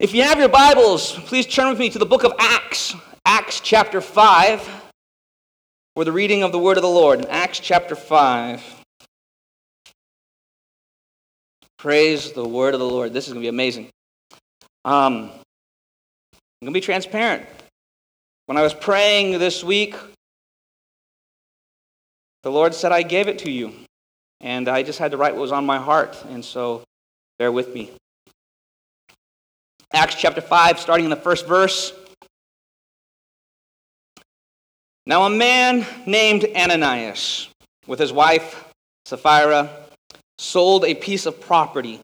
If you have your Bibles, please turn with me to the book of Acts, Acts chapter 5, for the reading of the word of the Lord. Acts chapter 5. Praise the word of the Lord. This is going to be amazing. Um, I'm going to be transparent. When I was praying this week, the Lord said, I gave it to you. And I just had to write what was on my heart. And so bear with me. Acts chapter 5, starting in the first verse. Now, a man named Ananias, with his wife Sapphira, sold a piece of property.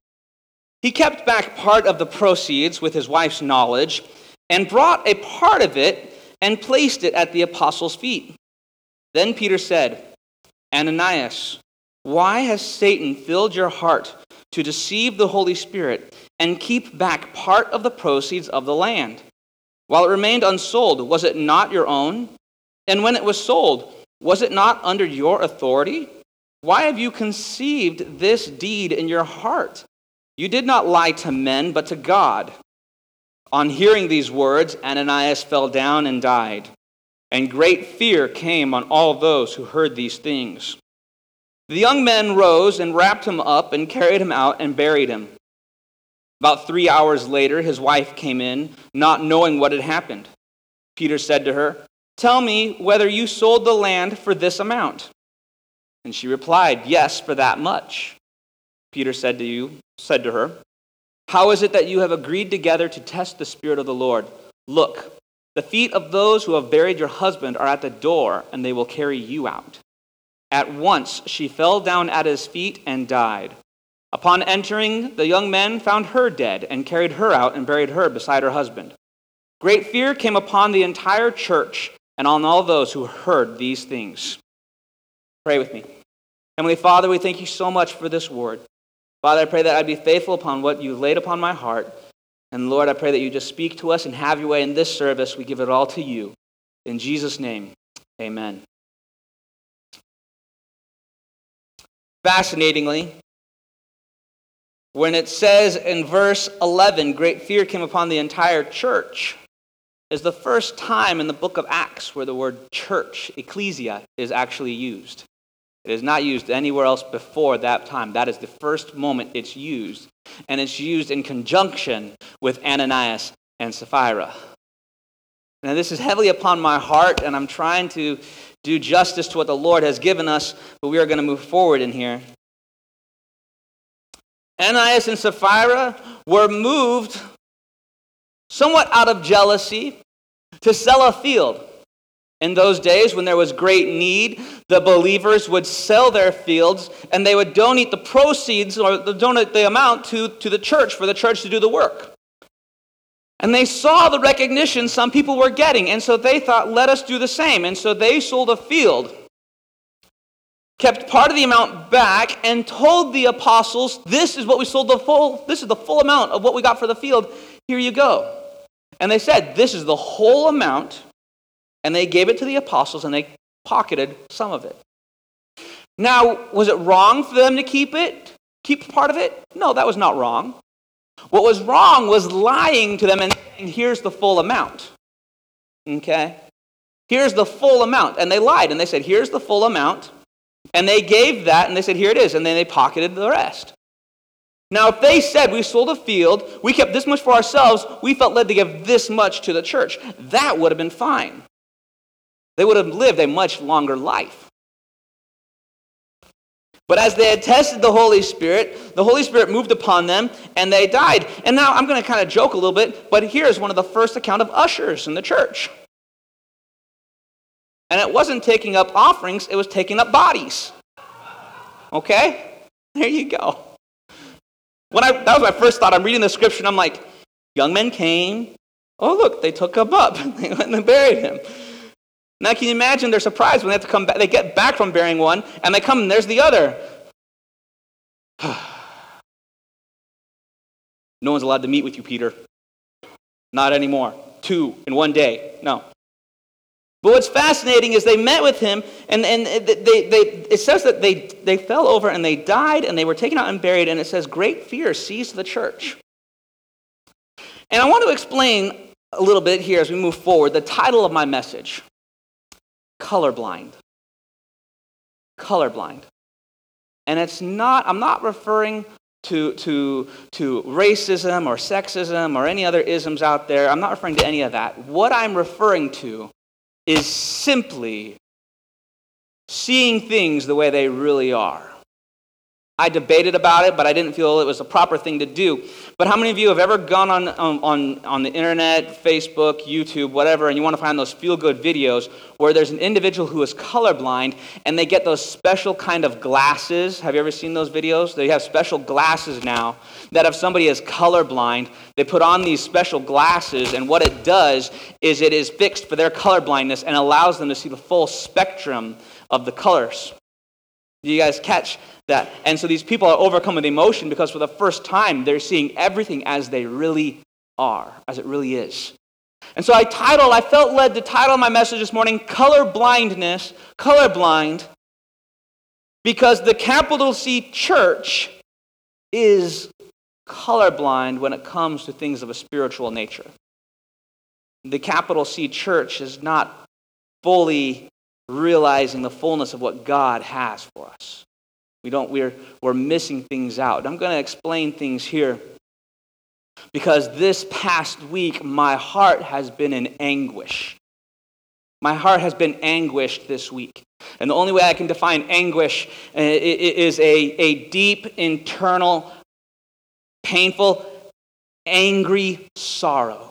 He kept back part of the proceeds with his wife's knowledge and brought a part of it and placed it at the apostles' feet. Then Peter said, Ananias, why has Satan filled your heart to deceive the Holy Spirit and keep back part of the proceeds of the land? While it remained unsold, was it not your own? And when it was sold, was it not under your authority? Why have you conceived this deed in your heart? You did not lie to men, but to God. On hearing these words, Ananias fell down and died, and great fear came on all those who heard these things. The young men rose and wrapped him up and carried him out and buried him. About three hours later, his wife came in, not knowing what had happened. Peter said to her, Tell me whether you sold the land for this amount. And she replied, Yes, for that much. Peter said to you, said to her, How is it that you have agreed together to test the Spirit of the Lord? Look, the feet of those who have buried your husband are at the door, and they will carry you out. At once she fell down at his feet and died. Upon entering, the young men found her dead and carried her out and buried her beside her husband. Great fear came upon the entire church and on all those who heard these things. Pray with me. Heavenly Father, we thank you so much for this word. Father, I pray that I'd be faithful upon what you've laid upon my heart. And Lord, I pray that you just speak to us and have your way in this service. We give it all to you. In Jesus' name, amen. Fascinatingly, when it says in verse 11, great fear came upon the entire church, is the first time in the book of Acts where the word church, ecclesia, is actually used. It is not used anywhere else before that time. That is the first moment it's used. And it's used in conjunction with Ananias and Sapphira. Now, this is heavily upon my heart, and I'm trying to do justice to what the Lord has given us, but we are going to move forward in here. Ananias and Sapphira were moved somewhat out of jealousy to sell a field. In those days, when there was great need, the believers would sell their fields and they would donate the proceeds or donate the amount to, to the church for the church to do the work. And they saw the recognition some people were getting, and so they thought, let us do the same. And so they sold a field, kept part of the amount back, and told the apostles, this is what we sold the full, this is the full amount of what we got for the field. Here you go. And they said, this is the whole amount. And they gave it to the apostles and they pocketed some of it. Now, was it wrong for them to keep it? Keep part of it? No, that was not wrong. What was wrong was lying to them and saying, here's the full amount. Okay? Here's the full amount. And they lied and they said, here's the full amount. And they gave that and they said, here it is. And then they pocketed the rest. Now, if they said we sold a field, we kept this much for ourselves, we felt led to give this much to the church, that would have been fine. They would have lived a much longer life. But as they had tested the Holy Spirit, the Holy Spirit moved upon them and they died. And now I'm going to kind of joke a little bit, but here's one of the first account of ushers in the church. And it wasn't taking up offerings, it was taking up bodies. Okay? There you go. When I, that was my first thought. I'm reading the scripture and I'm like, young men came. Oh, look, they took him up. they went and buried him. Now, can you imagine their surprise when they have to come back? They get back from burying one, and they come, and there's the other. no one's allowed to meet with you, Peter. Not anymore. Two in one day. No. But what's fascinating is they met with him, and, and they, they, it says that they, they fell over and they died, and they were taken out and buried, and it says great fear seized the church. And I want to explain a little bit here as we move forward the title of my message Colorblind. Colorblind. And it's not, I'm not referring to, to, to racism or sexism or any other isms out there. I'm not referring to any of that. What I'm referring to is simply seeing things the way they really are. I debated about it, but I didn't feel it was a proper thing to do. But how many of you have ever gone on, um, on, on the internet, Facebook, YouTube, whatever, and you want to find those feel good videos where there's an individual who is colorblind and they get those special kind of glasses? Have you ever seen those videos? They have special glasses now that if somebody is colorblind, they put on these special glasses, and what it does is it is fixed for their colorblindness and allows them to see the full spectrum of the colors. Do you guys catch that? And so these people are overcome with emotion because for the first time they're seeing everything as they really are, as it really is. And so I titled, I felt led to title my message this morning, Color Blindness, Colorblind, because the capital C church is colorblind when it comes to things of a spiritual nature. The capital C church is not fully realizing the fullness of what God has for us. We don't, we're, we're missing things out. I'm going to explain things here because this past week my heart has been in anguish. My heart has been anguished this week. And the only way I can define anguish uh, is a, a deep, internal, painful, angry sorrow.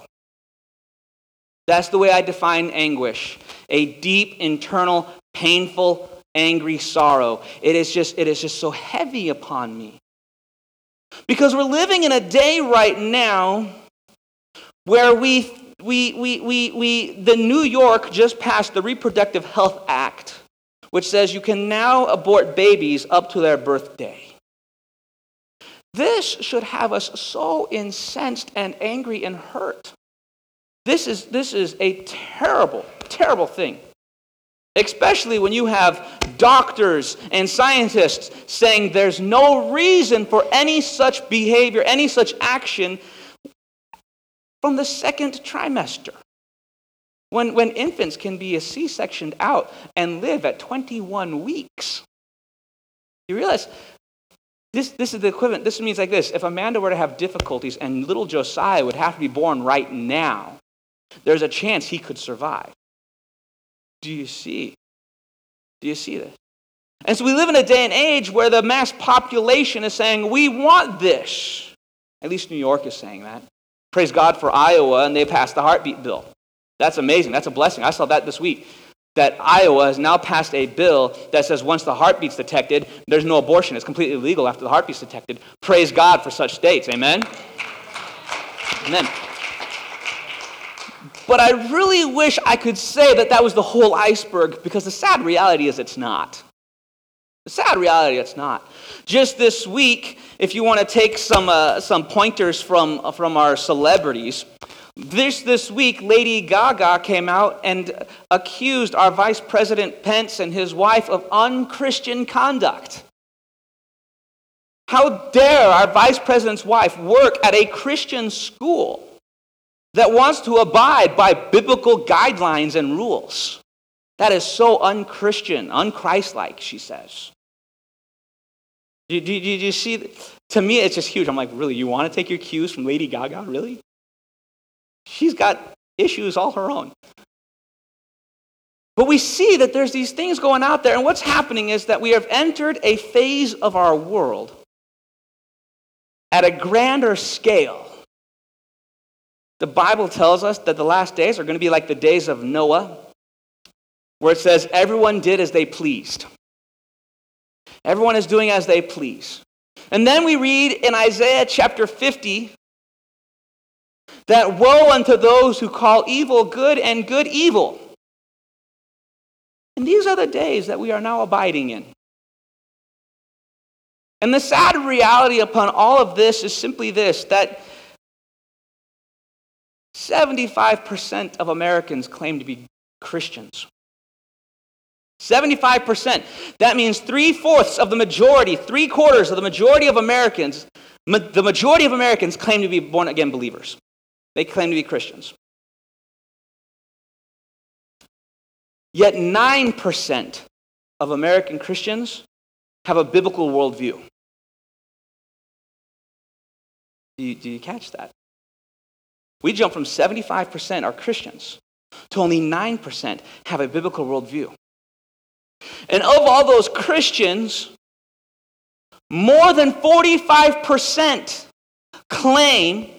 That's the way I define anguish a deep, internal, painful, angry sorrow. It is just, it is just so heavy upon me. Because we're living in a day right now where we, we, we, we, we, the New York just passed the Reproductive Health Act, which says you can now abort babies up to their birthday. This should have us so incensed and angry and hurt. This is, this is a terrible, terrible thing. Especially when you have doctors and scientists saying there's no reason for any such behavior, any such action from the second trimester. When, when infants can be a C sectioned out and live at 21 weeks. You realize this, this is the equivalent. This means like this if Amanda were to have difficulties and little Josiah would have to be born right now, there's a chance he could survive. Do you see? Do you see this? And so we live in a day and age where the mass population is saying, we want this. At least New York is saying that. Praise God for Iowa, and they passed the heartbeat bill. That's amazing. That's a blessing. I saw that this week. That Iowa has now passed a bill that says once the heartbeat's detected, there's no abortion. It's completely legal after the heartbeat's detected. Praise God for such states. Amen? Amen. But I really wish I could say that that was the whole iceberg because the sad reality is it's not. The sad reality, it's not. Just this week, if you want to take some, uh, some pointers from, uh, from our celebrities, this, this week, Lady Gaga came out and accused our Vice President Pence and his wife of unchristian conduct. How dare our Vice President's wife work at a Christian school? That wants to abide by biblical guidelines and rules. That is so unchristian, unchristlike, she says. Did, did, did you see? To me, it's just huge. I'm like, really? You want to take your cues from Lady Gaga? Really? She's got issues all her own. But we see that there's these things going out there, and what's happening is that we have entered a phase of our world at a grander scale the Bible tells us that the last days are going to be like the days of Noah, where it says, everyone did as they pleased. Everyone is doing as they please. And then we read in Isaiah chapter 50 that woe unto those who call evil good and good evil. And these are the days that we are now abiding in. And the sad reality upon all of this is simply this that 75% of Americans claim to be Christians. 75%. That means three fourths of the majority, three quarters of the majority of Americans, ma- the majority of Americans claim to be born again believers. They claim to be Christians. Yet 9% of American Christians have a biblical worldview. Do you, do you catch that? We jump from 75% are Christians to only 9% have a biblical worldview. And of all those Christians, more than 45% claim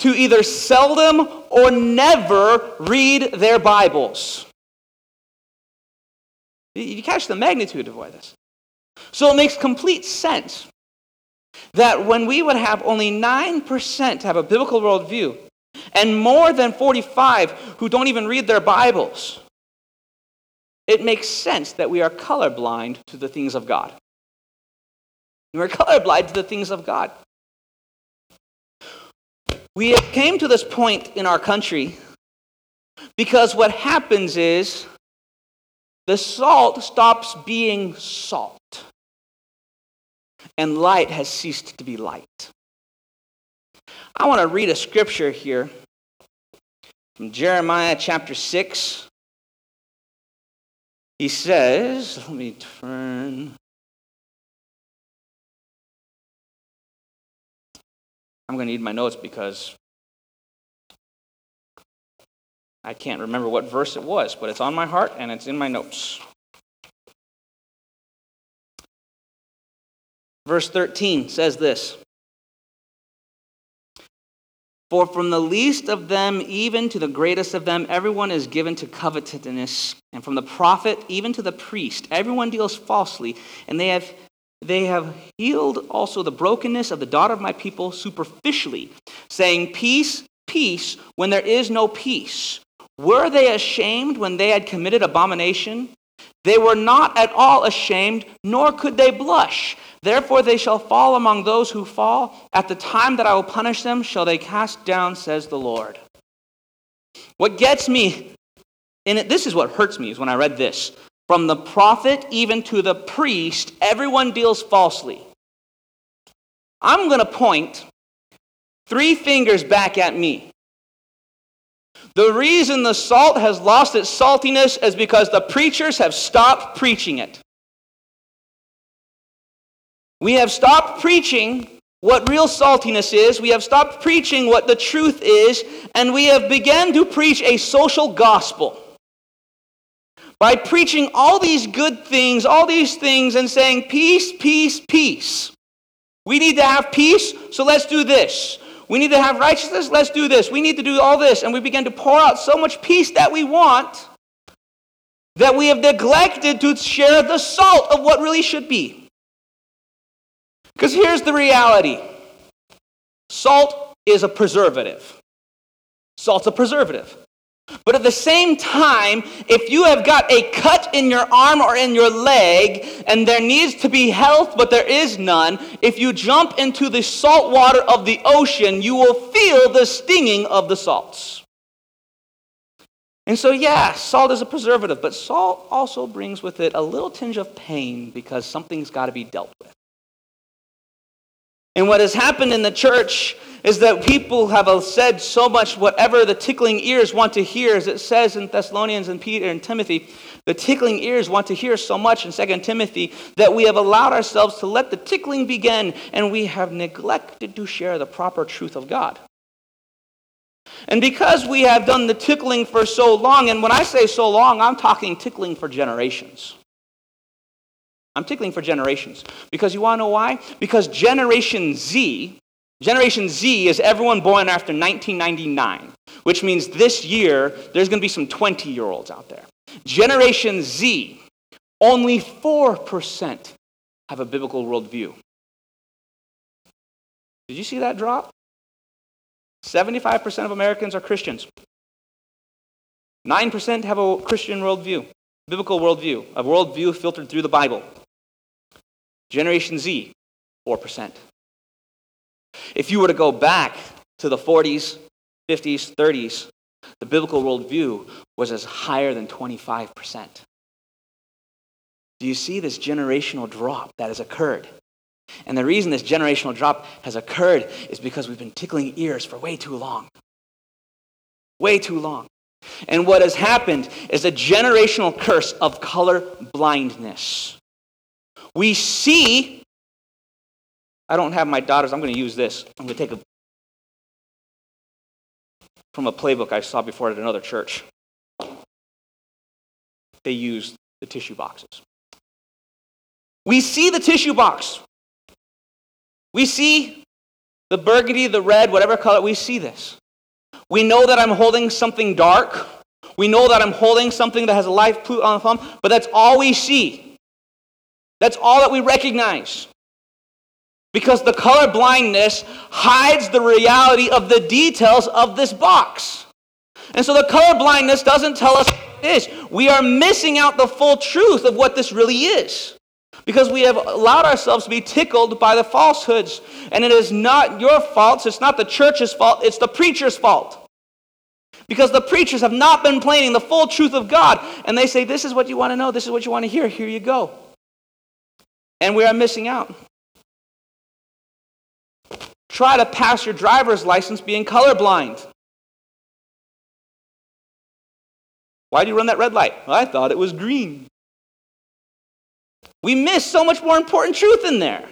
to either seldom or never read their Bibles. You catch the magnitude of why this. So it makes complete sense that when we would have only 9% have a biblical worldview, and more than 45 who don't even read their Bibles, it makes sense that we are colorblind to the things of God. We're colorblind to the things of God. We came to this point in our country because what happens is the salt stops being salt, and light has ceased to be light. I want to read a scripture here from Jeremiah chapter 6. He says, let me turn. I'm going to need my notes because I can't remember what verse it was, but it's on my heart and it's in my notes. Verse 13 says this For from the least of them even to the greatest of them, everyone is given to covetousness. And from the prophet even to the priest, everyone deals falsely, and they have they have healed also the brokenness of the daughter of my people superficially, saying, Peace, peace, when there is no peace. Were they ashamed when they had committed abomination? They were not at all ashamed, nor could they blush. Therefore they shall fall among those who fall. At the time that I will punish them, shall they cast down, says the Lord. What gets me, and this is what hurts me, is when I read this. From the prophet even to the priest, everyone deals falsely. I'm going to point three fingers back at me. The reason the salt has lost its saltiness is because the preachers have stopped preaching it. We have stopped preaching what real saltiness is. We have stopped preaching what the truth is, and we have begun to preach a social gospel by preaching all these good things, all these things, and saying, peace, peace, peace. We need to have peace, so let's do this. We need to have righteousness, let's do this. We need to do all this. And we begin to pour out so much peace that we want that we have neglected to share the salt of what really should be. Because here's the reality salt is a preservative. Salt's a preservative. But at the same time, if you have got a cut in your arm or in your leg and there needs to be health, but there is none, if you jump into the salt water of the ocean, you will feel the stinging of the salts. And so, yeah, salt is a preservative, but salt also brings with it a little tinge of pain because something's got to be dealt with. And what has happened in the church is that people have said so much whatever the tickling ears want to hear, as it says in Thessalonians and Peter and Timothy. The tickling ears want to hear so much in 2 Timothy that we have allowed ourselves to let the tickling begin and we have neglected to share the proper truth of God. And because we have done the tickling for so long, and when I say so long, I'm talking tickling for generations. I'm tickling for generations. Because you want to know why? Because Generation Z Generation Z is everyone born after 1999, which means this year there's going to be some 20 year olds out there. Generation Z, only 4% have a biblical worldview. Did you see that drop? 75% of Americans are Christians. 9% have a Christian worldview, biblical worldview, a worldview filtered through the Bible. Generation Z, 4%. If you were to go back to the 40s, 50s, 30s, the biblical worldview was as higher than 25%. Do you see this generational drop that has occurred? And the reason this generational drop has occurred is because we've been tickling ears for way too long. way too long. And what has happened is a generational curse of color blindness. We see, I don't have my daughters, I'm going to use this. I'm going to take a from a playbook I saw before at another church. They used the tissue boxes. We see the tissue box. We see the burgundy, the red, whatever color, we see this. We know that I'm holding something dark. We know that I'm holding something that has a life on the thumb, but that's all we see. That's all that we recognize. Because the color blindness hides the reality of the details of this box. And so the color blindness doesn't tell us what it is. We are missing out the full truth of what this really is. Because we have allowed ourselves to be tickled by the falsehoods. And it is not your fault, it's not the church's fault, it's the preacher's fault. Because the preachers have not been planning the full truth of God. And they say, This is what you want to know, this is what you want to hear, here you go. And we are missing out. Try to pass your driver's license being colorblind. Why do you run that red light? Well, I thought it was green. We miss so much more important truth in there.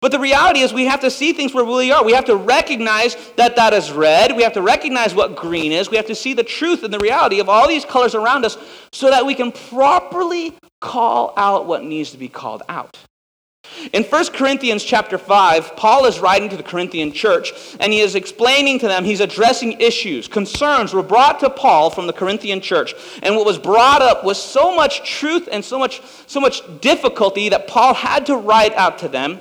But the reality is, we have to see things where we really are. We have to recognize that that is red. We have to recognize what green is. We have to see the truth and the reality of all these colors around us so that we can properly call out what needs to be called out. In 1 Corinthians chapter 5, Paul is writing to the Corinthian church and he is explaining to them, he's addressing issues. Concerns were brought to Paul from the Corinthian church. And what was brought up was so much truth and so much, so much difficulty that Paul had to write out to them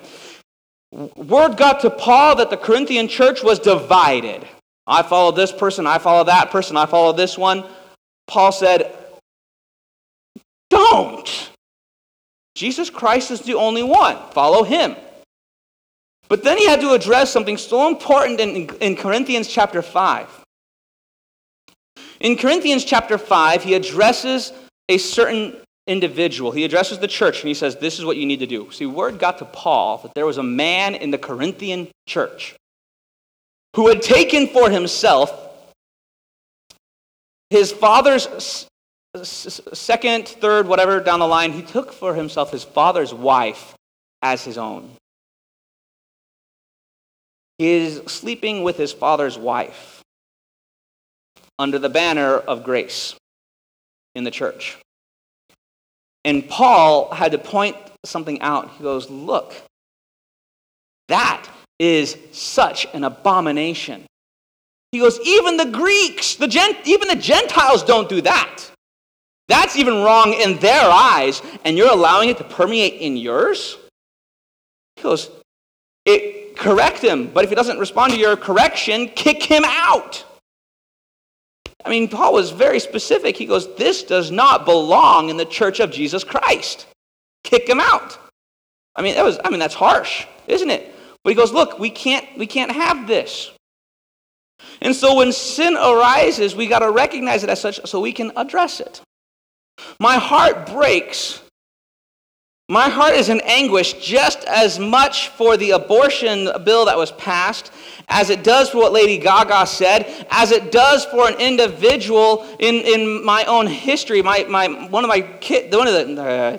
word got to Paul that the Corinthian church was divided. I follow this person, I follow that person, I follow this one. Paul said, Don't. Jesus Christ is the only one. Follow him. But then he had to address something so important in, in Corinthians chapter 5. In Corinthians chapter 5, he addresses a certain individual. He addresses the church and he says, This is what you need to do. See, word got to Paul that there was a man in the Corinthian church who had taken for himself his father's second, third, whatever down the line, he took for himself his father's wife as his own. He is sleeping with his father's wife under the banner of grace in the church. And Paul had to point something out. He goes, Look, that is such an abomination. He goes, Even the Greeks, the Gent- even the Gentiles don't do that. That's even wrong in their eyes, and you're allowing it to permeate in yours? He goes, it, correct him, but if he doesn't respond to your correction, kick him out. I mean, Paul was very specific. He goes, This does not belong in the church of Jesus Christ. Kick him out. I mean, that was, I mean, that's harsh, isn't it? But he goes, Look, we can't, we can't have this. And so when sin arises, we got to recognize it as such so we can address it. My heart breaks my heart is in anguish just as much for the abortion bill that was passed as it does for what Lady Gaga said, as it does for an individual in, in my own history. My, my, one of my kids, one of the, uh,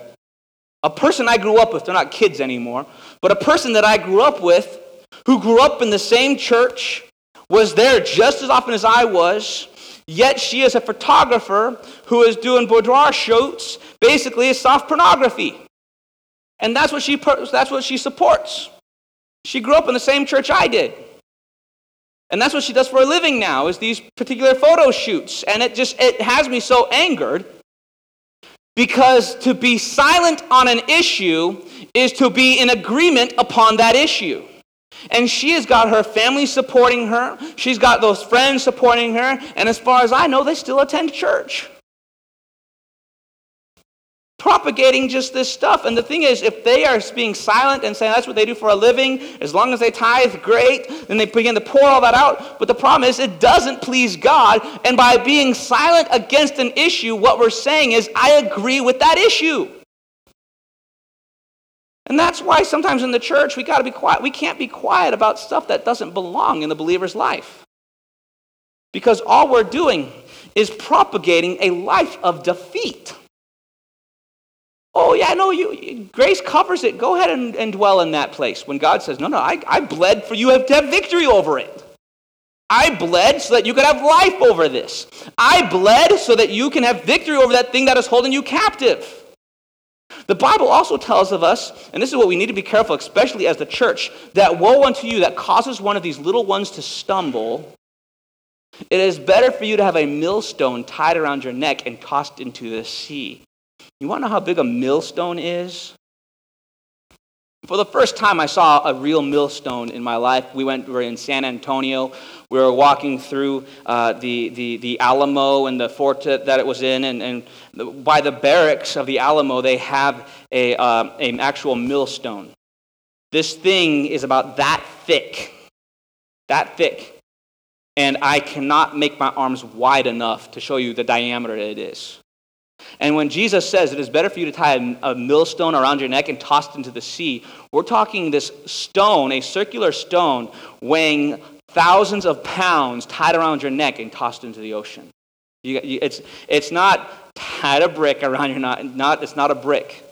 a person I grew up with, they're not kids anymore, but a person that I grew up with who grew up in the same church, was there just as often as I was, yet she is a photographer who is doing boudoir shoots, basically soft pornography. And that's what she, that's what she supports. She grew up in the same church I did. And that's what she does for a living now, is these particular photo shoots. And it just, it has me so angered because to be silent on an issue is to be in agreement upon that issue. And she has got her family supporting her. She's got those friends supporting her. And as far as I know, they still attend church propagating just this stuff. And the thing is, if they are being silent and saying that's what they do for a living, as long as they tithe, great, then they begin to pour all that out. But the problem is, it doesn't please God. And by being silent against an issue, what we're saying is, I agree with that issue. And that's why sometimes in the church we got to be quiet. We can't be quiet about stuff that doesn't belong in the believer's life. Because all we're doing is propagating a life of defeat. Oh, yeah, no, you, grace covers it. Go ahead and, and dwell in that place. When God says, no, no, I, I bled for you to have victory over it. I bled so that you could have life over this. I bled so that you can have victory over that thing that is holding you captive. The Bible also tells of us, and this is what we need to be careful, especially as the church, that woe unto you that causes one of these little ones to stumble. It is better for you to have a millstone tied around your neck and tossed into the sea. You want to know how big a millstone is? For the first time, I saw a real millstone in my life. We went, we were in San Antonio. We were walking through uh, the, the, the Alamo and the fort that it was in. And, and by the barracks of the Alamo, they have a, uh, an actual millstone. This thing is about that thick. That thick. And I cannot make my arms wide enough to show you the diameter it is. And when Jesus says it is better for you to tie a, millstone around your neck and toss it into the sea, we're talking this stone, a circular stone, weighing thousands of pounds tied around your neck and tossed into the ocean. You, you, it's, it's not tied a brick around your not, not it's not a brick,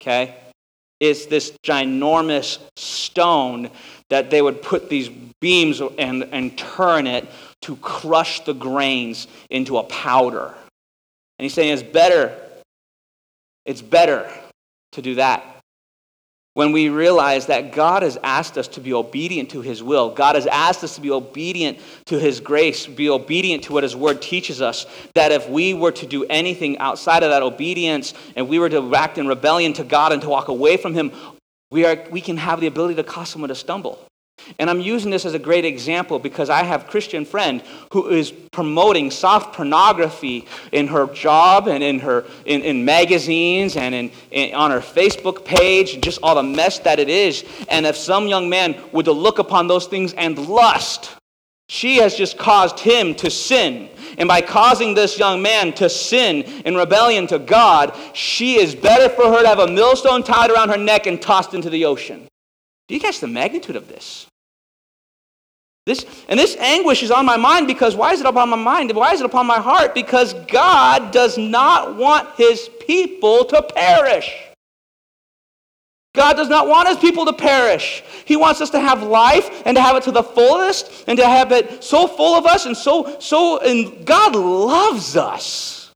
okay? It's this ginormous stone that they would put these beams and, and turn it to crush the grains into a powder. And he's saying it's better, it's better to do that. When we realize that God has asked us to be obedient to his will, God has asked us to be obedient to his grace, be obedient to what his word teaches us, that if we were to do anything outside of that obedience and we were to act in rebellion to God and to walk away from him, we, are, we can have the ability to cause someone to stumble. And I'm using this as a great example because I have a Christian friend who is promoting soft pornography in her job and in her in, in magazines and in, in, on her Facebook page just all the mess that it is. And if some young man were to look upon those things and lust, she has just caused him to sin. And by causing this young man to sin in rebellion to God, she is better for her to have a millstone tied around her neck and tossed into the ocean. Do you catch the magnitude of this? This, and this anguish is on my mind because why is it upon my mind? Why is it upon my heart? Because God does not want his people to perish. God does not want his people to perish. He wants us to have life and to have it to the fullest and to have it so full of us and so, so, and God loves us.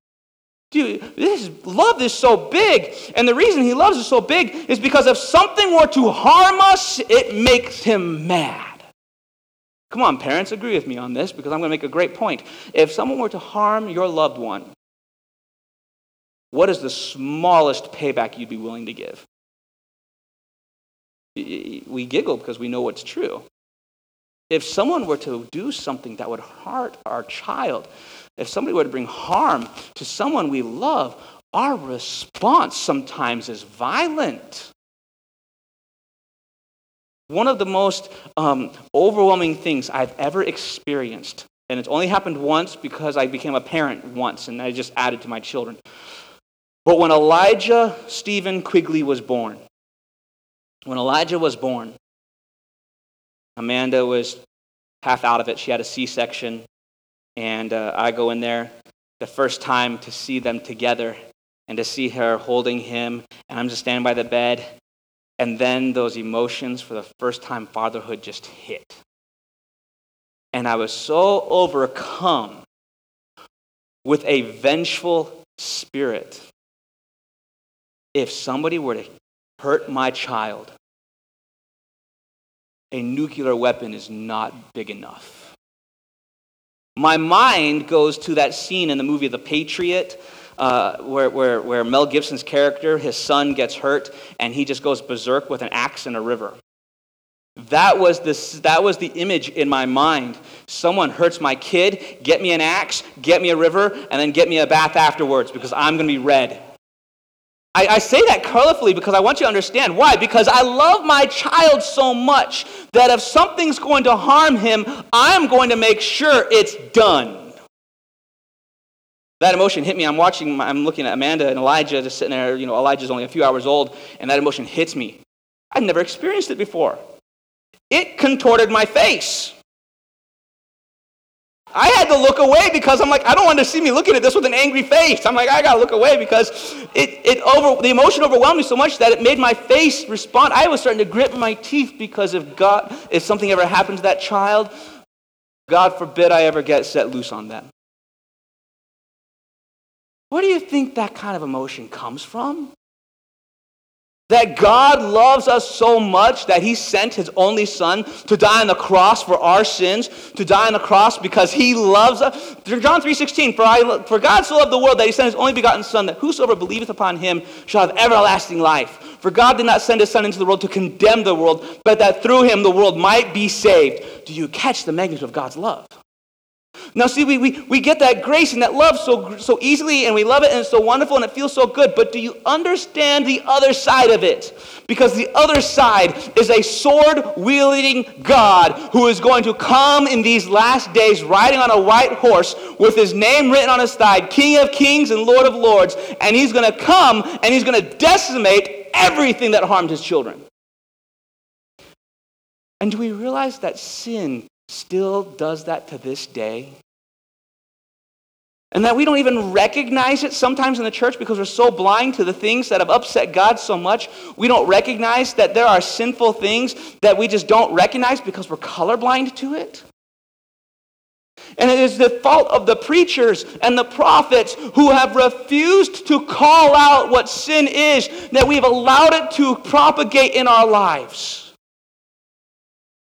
Dude, this love is so big. And the reason he loves us so big is because if something were to harm us, it makes him mad. Come on, parents, agree with me on this because I'm going to make a great point. If someone were to harm your loved one, what is the smallest payback you'd be willing to give? We giggle because we know what's true. If someone were to do something that would hurt our child, if somebody were to bring harm to someone we love, our response sometimes is violent. One of the most um, overwhelming things I've ever experienced, and it's only happened once because I became a parent once and I just added to my children. But when Elijah Stephen Quigley was born, when Elijah was born, Amanda was half out of it. She had a C section. And uh, I go in there the first time to see them together and to see her holding him. And I'm just standing by the bed and then those emotions for the first time, fatherhood just hit. And I was so overcome with a vengeful spirit. If somebody were to hurt my child, a nuclear weapon is not big enough. My mind goes to that scene in the movie The Patriot uh, where, where, where Mel Gibson's character, his son, gets hurt and he just goes berserk with an axe in a river. That was, this, that was the image in my mind. Someone hurts my kid, get me an axe, get me a river, and then get me a bath afterwards because I'm going to be red. I, I say that colorfully because I want you to understand. Why? Because I love my child so much that if something's going to harm him, I'm going to make sure it's done. That emotion hit me. I'm watching, I'm looking at Amanda and Elijah just sitting there. You know, Elijah's only a few hours old, and that emotion hits me. I'd never experienced it before. It contorted my face. I had to look away because I'm like, I don't want to see me looking at this with an angry face. I'm like, I gotta look away because it, it over the emotion overwhelmed me so much that it made my face respond. I was starting to grit my teeth because if God, if something ever happened to that child, God forbid I ever get set loose on them. Where do you think that kind of emotion comes from? That God loves us so much that he sent his only son to die on the cross for our sins, to die on the cross because he loves us. John 3.16, for, for God so loved the world that he sent his only begotten son, that whosoever believeth upon him shall have everlasting life. For God did not send his son into the world to condemn the world, but that through him the world might be saved. Do you catch the magnitude of God's love? Now, see, we, we, we get that grace and that love so, so easily, and we love it, and it's so wonderful, and it feels so good. But do you understand the other side of it? Because the other side is a sword wielding God who is going to come in these last days riding on a white horse with his name written on his side, King of kings and Lord of lords. And he's going to come and he's going to decimate everything that harmed his children. And do we realize that sin still does that to this day? And that we don't even recognize it sometimes in the church because we're so blind to the things that have upset God so much. We don't recognize that there are sinful things that we just don't recognize because we're colorblind to it. And it is the fault of the preachers and the prophets who have refused to call out what sin is that we've allowed it to propagate in our lives.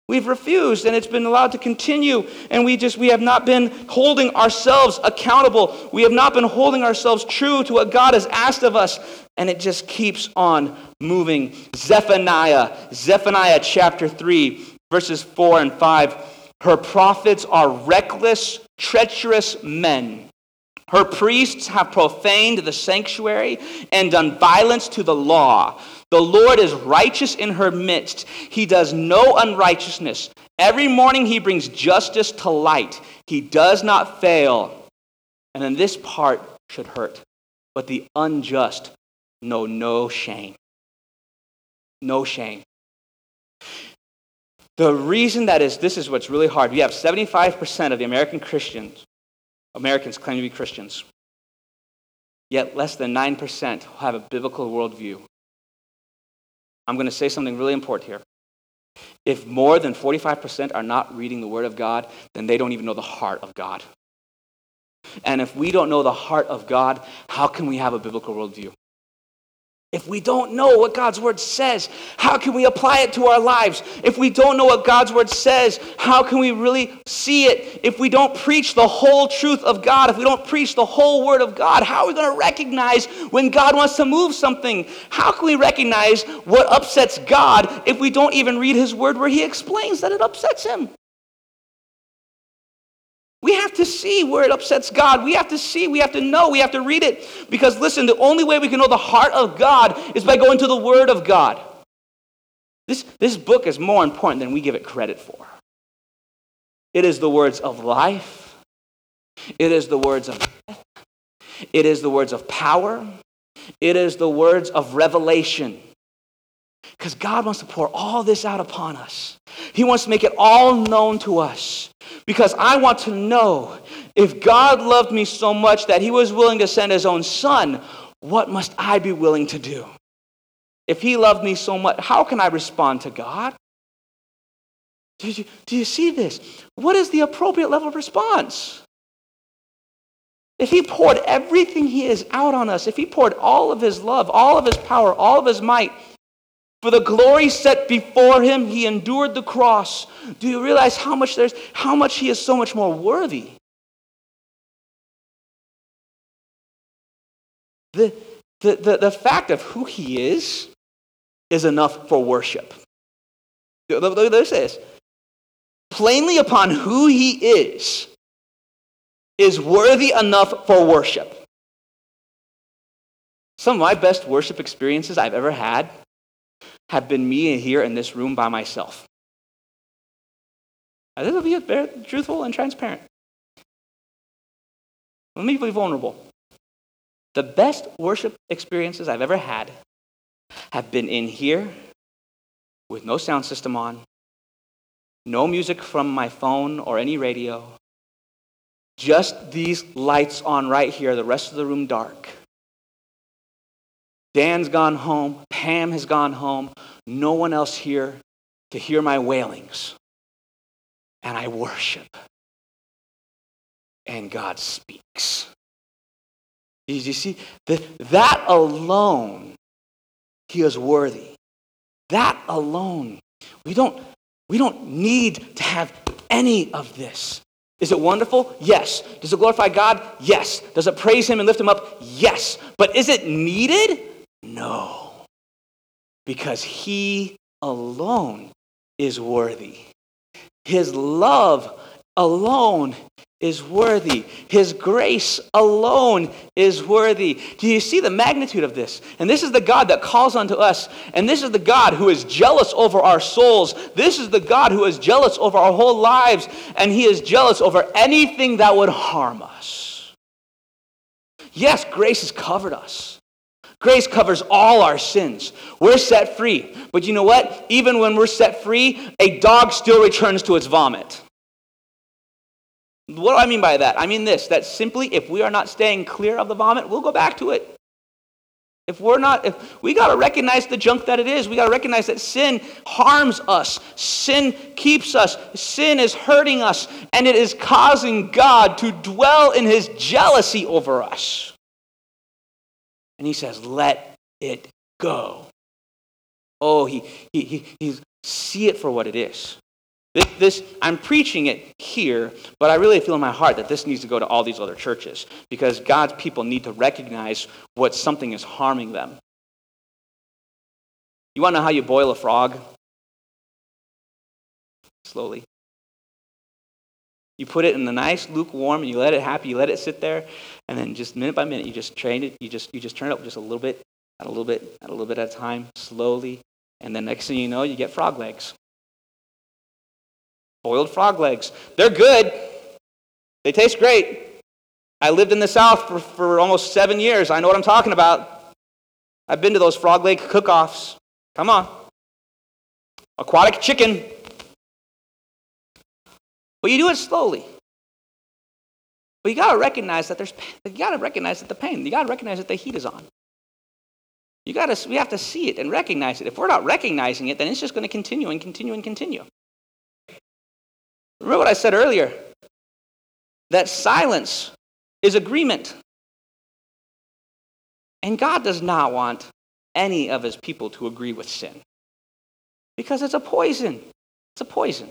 We've refused and it's been allowed to continue and we just we have not been holding ourselves accountable. We have not been holding ourselves true to what God has asked of us and it just keeps on moving. Zephaniah, Zephaniah chapter 3 verses 4 and 5. Her prophets are reckless, treacherous men. Her priests have profaned the sanctuary and done violence to the law. The Lord is righteous in her midst. He does no unrighteousness. Every morning he brings justice to light. He does not fail. And then this part should hurt. But the unjust know no shame. No shame. The reason that is, this is what's really hard. We have 75% of the American Christians, Americans claim to be Christians, yet less than 9% have a biblical worldview. I'm going to say something really important here. If more than 45% are not reading the Word of God, then they don't even know the heart of God. And if we don't know the heart of God, how can we have a biblical worldview? If we don't know what God's word says, how can we apply it to our lives? If we don't know what God's word says, how can we really see it? If we don't preach the whole truth of God, if we don't preach the whole word of God, how are we going to recognize when God wants to move something? How can we recognize what upsets God if we don't even read his word where he explains that it upsets him? We have to see where it upsets God. We have to see, we have to know, we have to read it. Because listen, the only way we can know the heart of God is by going to the Word of God. This, this book is more important than we give it credit for. It is the words of life, it is the words of death, it is the words of power, it is the words of revelation. Because God wants to pour all this out upon us. He wants to make it all known to us. Because I want to know if God loved me so much that he was willing to send his own son, what must I be willing to do? If he loved me so much, how can I respond to God? Do you, do you see this? What is the appropriate level of response? If he poured everything he is out on us, if he poured all of his love, all of his power, all of his might, for the glory set before him, he endured the cross. Do you realize how much there's how much he is so much more worthy? The, the, the, the fact of who he is is enough for worship. Look at this. Plainly upon who he is is worthy enough for worship. Some of my best worship experiences I've ever had have been me here in this room by myself. Now, this will be truthful and transparent. Let me be vulnerable. The best worship experiences I've ever had have been in here with no sound system on, no music from my phone or any radio, just these lights on right here, the rest of the room dark. Dan's gone home. Pam has gone home. No one else here to hear my wailings. And I worship. And God speaks. Did you see? That alone, He is worthy. That alone. We don't, we don't need to have any of this. Is it wonderful? Yes. Does it glorify God? Yes. Does it praise Him and lift Him up? Yes. But is it needed? Because He alone is worthy. His love alone is worthy. His grace alone is worthy. Do you see the magnitude of this? And this is the God that calls unto us. And this is the God who is jealous over our souls. This is the God who is jealous over our whole lives. And he is jealous over anything that would harm us. Yes, grace has covered us. Grace covers all our sins. We're set free. But you know what? Even when we're set free, a dog still returns to its vomit. What do I mean by that? I mean this that simply if we are not staying clear of the vomit, we'll go back to it. If we're not, if we got to recognize the junk that it is, we got to recognize that sin harms us, sin keeps us, sin is hurting us, and it is causing God to dwell in his jealousy over us. And he says, let it go. Oh, he, he, he, he's, see it for what it is. This, this, I'm preaching it here, but I really feel in my heart that this needs to go to all these other churches because God's people need to recognize what something is harming them. You want to know how you boil a frog? Slowly. You put it in the nice lukewarm and you let it happy, you let it sit there, and then just minute by minute you just train it, you just you just turn it up just a little bit, at a little bit, at a little bit at a time, slowly, and then next thing you know, you get frog legs. Boiled frog legs. They're good. They taste great. I lived in the South for, for almost seven years. I know what I'm talking about. I've been to those frog leg cook offs. Come on. Aquatic chicken. But you do it slowly. But you got to recognize that there's you got to recognize that the pain, you got to recognize that the heat is on. You got to we have to see it and recognize it. If we're not recognizing it, then it's just to continue and continue and continue. Remember what I said earlier? That silence is agreement. And God does not want any of his people to agree with sin because it's a poison. It's a poison.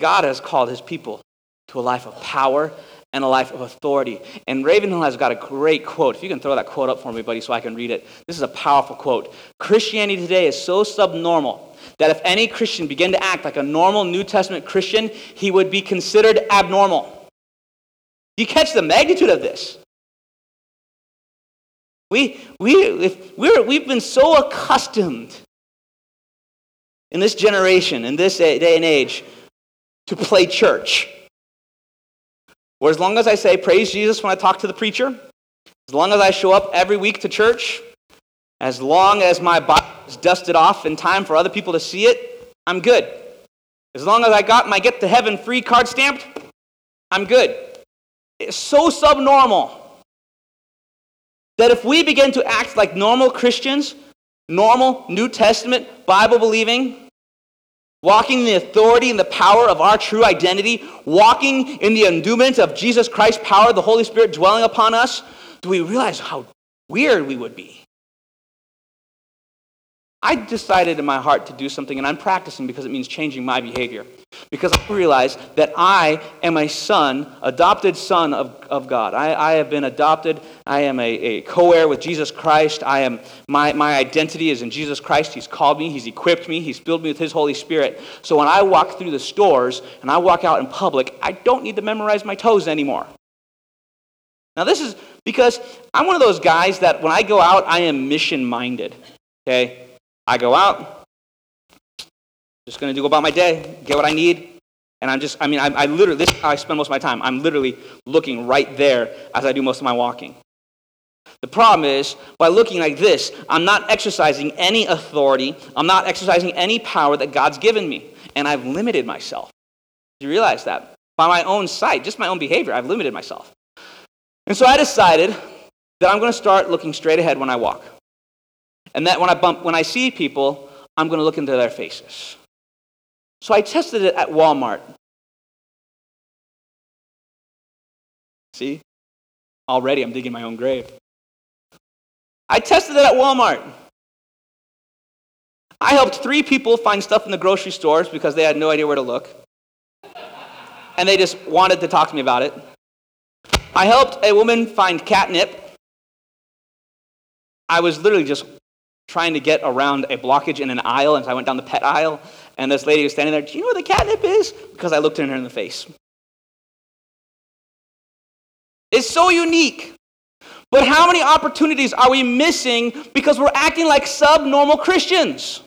God has called his people to a life of power and a life of authority. And Ravenhill has got a great quote. If you can throw that quote up for me, buddy, so I can read it. This is a powerful quote. Christianity today is so subnormal that if any Christian began to act like a normal New Testament Christian, he would be considered abnormal. You catch the magnitude of this? We, we, if we're, we've been so accustomed in this generation, in this day and age, to play church. Where as long as I say, praise Jesus when I talk to the preacher, as long as I show up every week to church, as long as my Bible is dusted off in time for other people to see it, I'm good. As long as I got my get to heaven free card stamped, I'm good. It's so subnormal that if we begin to act like normal Christians, normal New Testament, Bible believing, walking in the authority and the power of our true identity, walking in the endowment of Jesus Christ's power, the Holy Spirit dwelling upon us, do we realize how weird we would be? I decided in my heart to do something, and I'm practicing because it means changing my behavior. Because I realize that I am a son, adopted son of, of God. I, I have been adopted. I am a, a co heir with Jesus Christ. I am, my, my identity is in Jesus Christ. He's called me, He's equipped me, He's filled me with His Holy Spirit. So when I walk through the stores and I walk out in public, I don't need to memorize my toes anymore. Now, this is because I'm one of those guys that when I go out, I am mission minded. Okay? I go out, just going to go about my day, get what I need. And I'm just, I mean, I, I literally, this I spend most of my time. I'm literally looking right there as I do most of my walking. The problem is, by looking like this, I'm not exercising any authority. I'm not exercising any power that God's given me. And I've limited myself. Do you realize that? by my own sight, just my own behavior. I've limited myself. And so I decided that I'm going to start looking straight ahead when I walk. And that when I bump, when I see people, I'm going to look into their faces. So I tested it at Walmart. See? Already I'm digging my own grave. I tested it at Walmart. I helped three people find stuff in the grocery stores because they had no idea where to look. And they just wanted to talk to me about it. I helped a woman find catnip. I was literally just trying to get around a blockage in an aisle, and so I went down the pet aisle, and this lady was standing there. Do you know where the catnip is? Because I looked at her in the face. It's so unique. But how many opportunities are we missing because we're acting like subnormal Christians?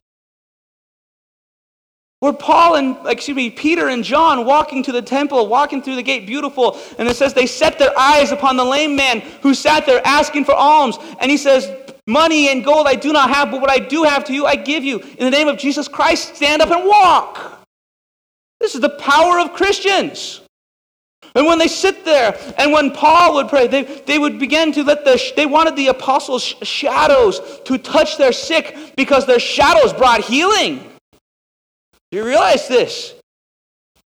Where Paul and, excuse me, Peter and John walking to the temple, walking through the gate, beautiful. And it says they set their eyes upon the lame man who sat there asking for alms. And he says, Money and gold I do not have, but what I do have to you, I give you. In the name of Jesus Christ, stand up and walk. This is the power of Christians. And when they sit there, and when Paul would pray, they, they would begin to let the, they wanted the apostles' shadows to touch their sick because their shadows brought healing. Do you realize this?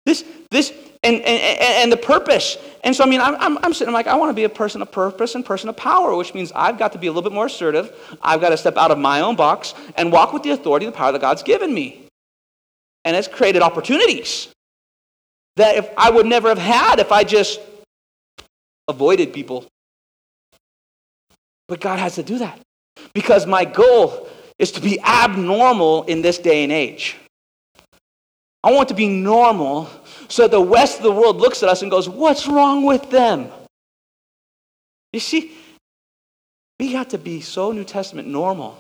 This, this, and, and, and the purpose. And so, I mean, I'm, I'm, I'm sitting I'm like, I want to be a person of purpose and person of power, which means I've got to be a little bit more assertive. I've got to step out of my own box and walk with the authority and the power that God's given me. And it's created opportunities that if I would never have had if I just avoided people. But God has to do that because my goal is to be abnormal in this day and age. I want to be normal so the West of the world looks at us and goes, What's wrong with them? You see, we got to be so New Testament normal.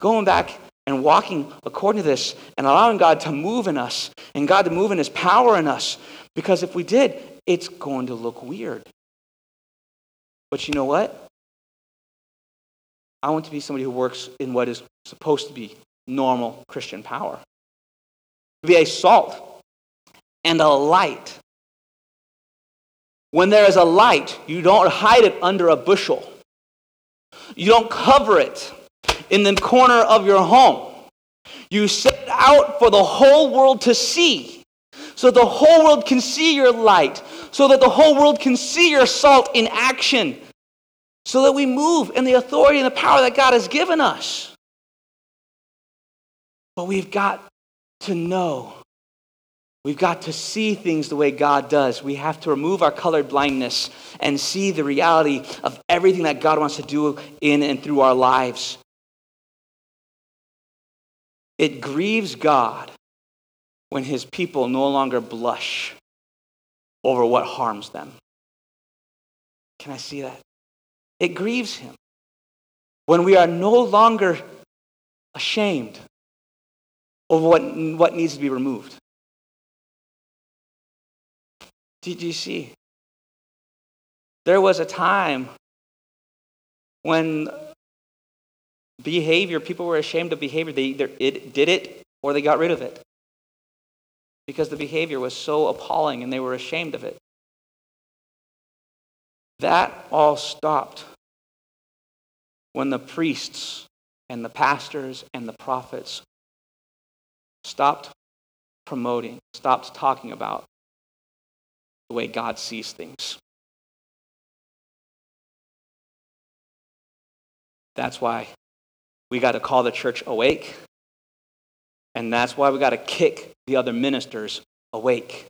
Going back and walking according to this and allowing God to move in us and God to move in His power in us. Because if we did, it's going to look weird. But you know what? I want to be somebody who works in what is supposed to be normal Christian power be a salt and a light. When there is a light, you don't hide it under a bushel. You don't cover it in the corner of your home. You set it out for the whole world to see. So the whole world can see your light. So that the whole world can see your salt in action. So that we move in the authority and the power that God has given us. But we've got to know. We've got to see things the way God does. We have to remove our colored blindness and see the reality of everything that God wants to do in and through our lives. It grieves God when his people no longer blush over what harms them. Can I see that? It grieves him when we are no longer ashamed over what, what needs to be removed. Did you see? There was a time when behavior, people were ashamed of behavior. They either it, did it or they got rid of it because the behavior was so appalling and they were ashamed of it. That all stopped when the priests and the pastors and the prophets stopped promoting, stopped talking about the way God sees things. That's why we got to call the church awake. And that's why we got to kick the other ministers awake.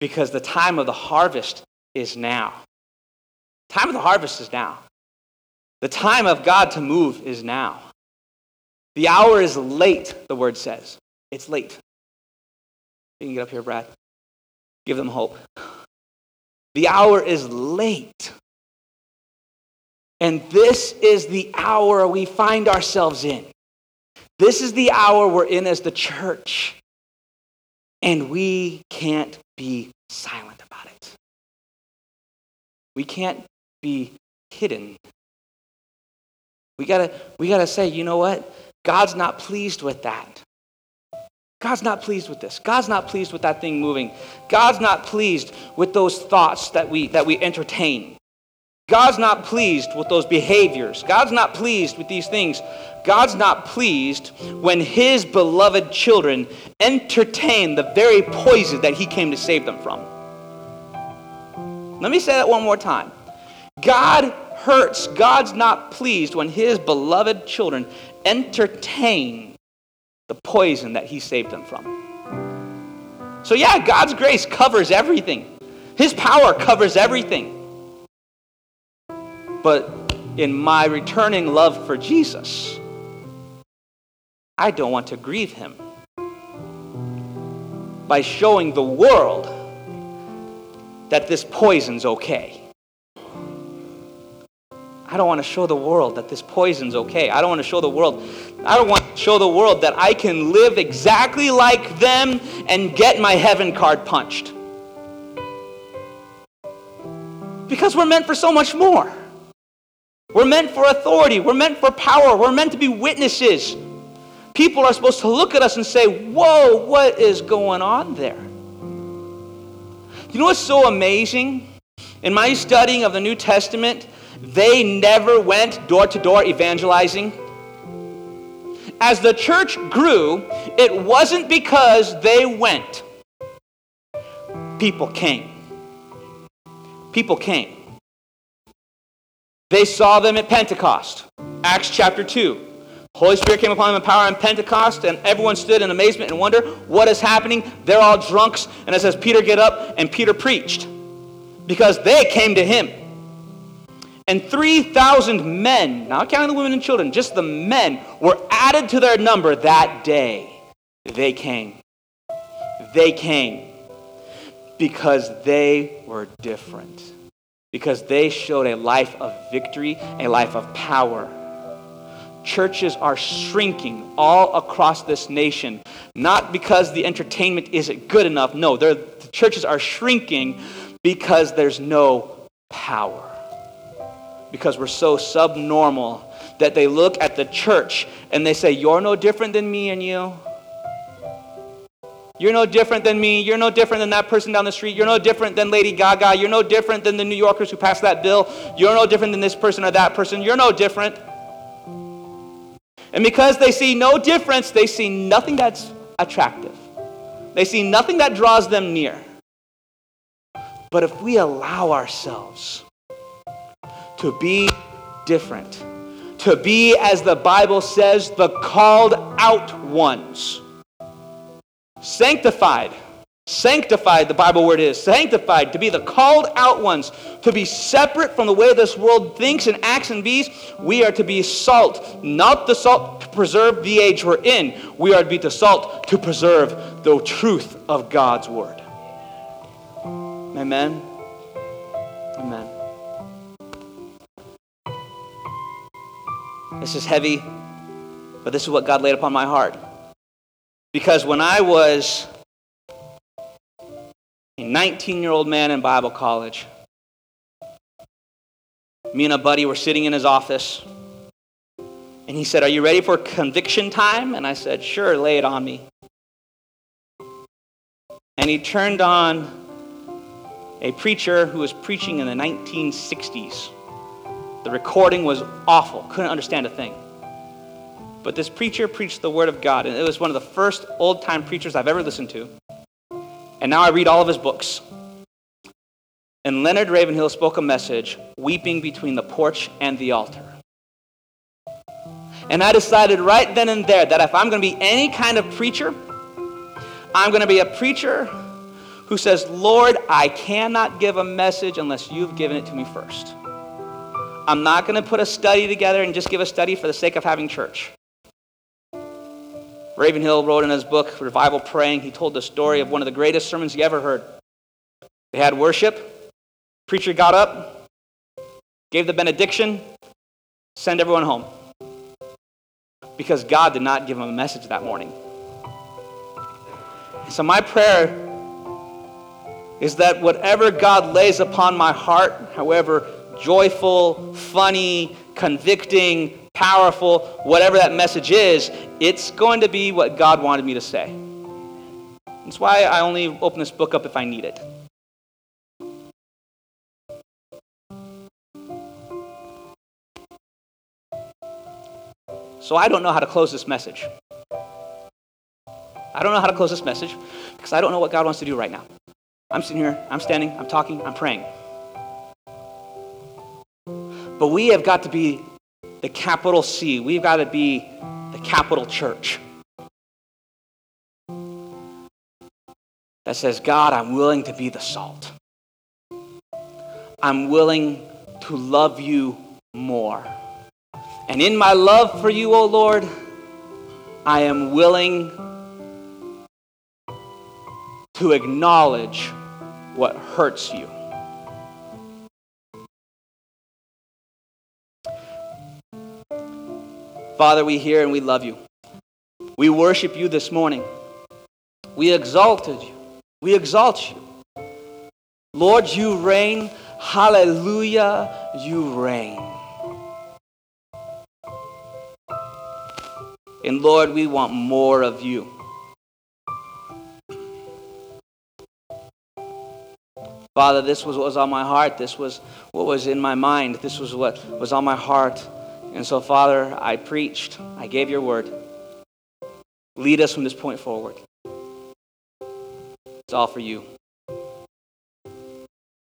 Because the time of the harvest is now. Time of the harvest is now. The time of God to move is now. The hour is late, the word says. It's late. You can get up here, Brad. Give them hope. The hour is late. And this is the hour we find ourselves in. This is the hour we're in as the church. And we can't be silent about it. We can't be hidden. We gotta, we gotta say, you know what? God's not pleased with that. God's not pleased with this. God's not pleased with that thing moving. God's not pleased with those thoughts that we, that we entertain. God's not pleased with those behaviors. God's not pleased with these things. God's not pleased when his beloved children entertain the very poison that he came to save them from. Let me say that one more time. God hurts, God's not pleased when his beloved children entertain the poison that he saved them from. So, yeah, God's grace covers everything, his power covers everything. But in my returning love for Jesus, I don't want to grieve him by showing the world that this poison's okay. I don't want to show the world that this poison's okay. I don't want to show the world, I don't want to show the world that I can live exactly like them and get my heaven card punched. Because we're meant for so much more. We're meant for authority. We're meant for power. We're meant to be witnesses. People are supposed to look at us and say, Whoa, what is going on there? You know what's so amazing? In my studying of the New Testament, they never went door to door evangelizing. As the church grew, it wasn't because they went, people came. People came. They saw them at Pentecost, Acts chapter 2. Holy Spirit came upon them in power on Pentecost, and everyone stood in amazement and wonder what is happening. They're all drunks, and it says Peter get up, and Peter preached because they came to him. And 3,000 men, not counting the women and children, just the men, were added to their number that day. They came. They came because they were different. Because they showed a life of victory, a life of power churches are shrinking all across this nation, not because the entertainment isn't good enough. No, the churches are shrinking because there's no power. Because we're so subnormal that they look at the church and they say, You're no different than me and you. You're no different than me. You're no different than that person down the street. You're no different than Lady Gaga. You're no different than the New Yorkers who passed that bill. You're no different than this person or that person. You're no different. And because they see no difference, they see nothing that's attractive. They see nothing that draws them near. But if we allow ourselves to be different, to be, as the Bible says, the called out ones, sanctified, Sanctified, the Bible word is. Sanctified, to be the called out ones, to be separate from the way this world thinks and acts and bees. We are to be salt, not the salt to preserve the age we're in. We are to be the salt to preserve the truth of God's word. Amen. Amen. This is heavy, but this is what God laid upon my heart. Because when I was a 19 year old man in Bible college. Me and a buddy were sitting in his office, and he said, Are you ready for conviction time? And I said, Sure, lay it on me. And he turned on a preacher who was preaching in the 1960s. The recording was awful, couldn't understand a thing. But this preacher preached the Word of God, and it was one of the first old time preachers I've ever listened to. And now I read all of his books. And Leonard Ravenhill spoke a message, weeping between the porch and the altar. And I decided right then and there that if I'm going to be any kind of preacher, I'm going to be a preacher who says, Lord, I cannot give a message unless you've given it to me first. I'm not going to put a study together and just give a study for the sake of having church. Ravenhill wrote in his book, Revival Praying, he told the story of one of the greatest sermons he ever heard. They had worship, preacher got up, gave the benediction, send everyone home. Because God did not give him a message that morning. So, my prayer is that whatever God lays upon my heart, however joyful, funny, convicting, powerful, whatever that message is, it's going to be what God wanted me to say. That's why I only open this book up if I need it. So I don't know how to close this message. I don't know how to close this message because I don't know what God wants to do right now. I'm sitting here, I'm standing, I'm talking, I'm praying. But we have got to be the capital C. We've got to be the capital church. That says, God, I'm willing to be the salt. I'm willing to love you more. And in my love for you, O oh Lord, I am willing to acknowledge what hurts you. Father, we hear and we love you. We worship you this morning. We exalted you. We exalt you. Lord, you reign. Hallelujah, you reign. And Lord, we want more of you. Father, this was what was on my heart. This was what was in my mind. This was what was on my heart. And so, Father, I preached. I gave your word. Lead us from this point forward. It's all for you.